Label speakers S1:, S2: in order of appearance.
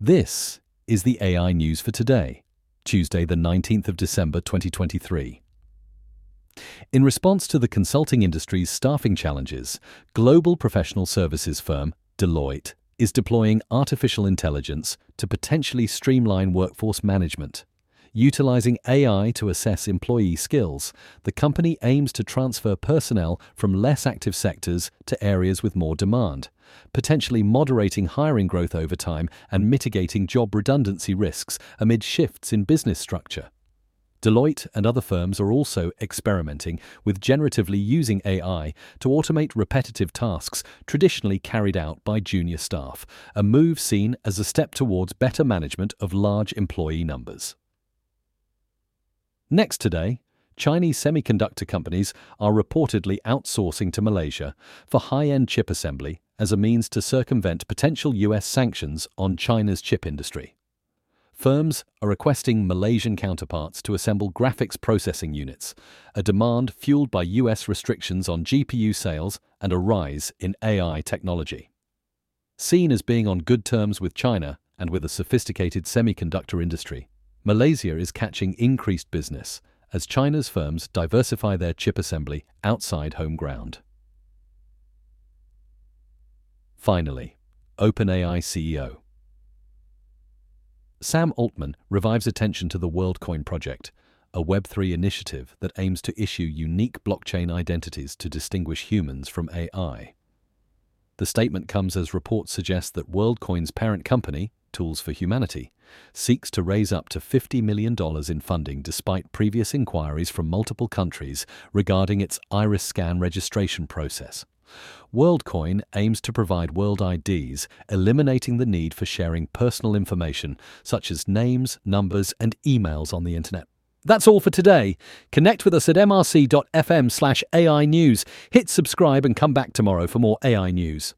S1: This is the AI news for today, Tuesday, the 19th of December 2023. In response to the consulting industry's staffing challenges, global professional services firm Deloitte is deploying artificial intelligence to potentially streamline workforce management. Utilizing AI to assess employee skills, the company aims to transfer personnel from less active sectors to areas with more demand, potentially moderating hiring growth over time and mitigating job redundancy risks amid shifts in business structure. Deloitte and other firms are also experimenting with generatively using AI to automate repetitive tasks traditionally carried out by junior staff, a move seen as a step towards better management of large employee numbers. Next today, Chinese semiconductor companies are reportedly outsourcing to Malaysia for high end chip assembly as a means to circumvent potential US sanctions on China's chip industry. Firms are requesting Malaysian counterparts to assemble graphics processing units, a demand fueled by US restrictions on GPU sales and a rise in AI technology. Seen as being on good terms with China and with a sophisticated semiconductor industry, Malaysia is catching increased business as China's firms diversify their chip assembly outside home ground. Finally, OpenAI CEO. Sam Altman revives attention to the WorldCoin project, a Web3 initiative that aims to issue unique blockchain identities to distinguish humans from AI. The statement comes as reports suggest that WorldCoin's parent company, Tools for Humanity, seeks to raise up to $50 million in funding despite previous inquiries from multiple countries regarding its iris scan registration process. WorldCoin aims to provide world IDs, eliminating the need for sharing personal information such as names, numbers, and emails on the internet. That's all for today. Connect with us at mrc.fm slash AI news. Hit subscribe and come back tomorrow for more AI news.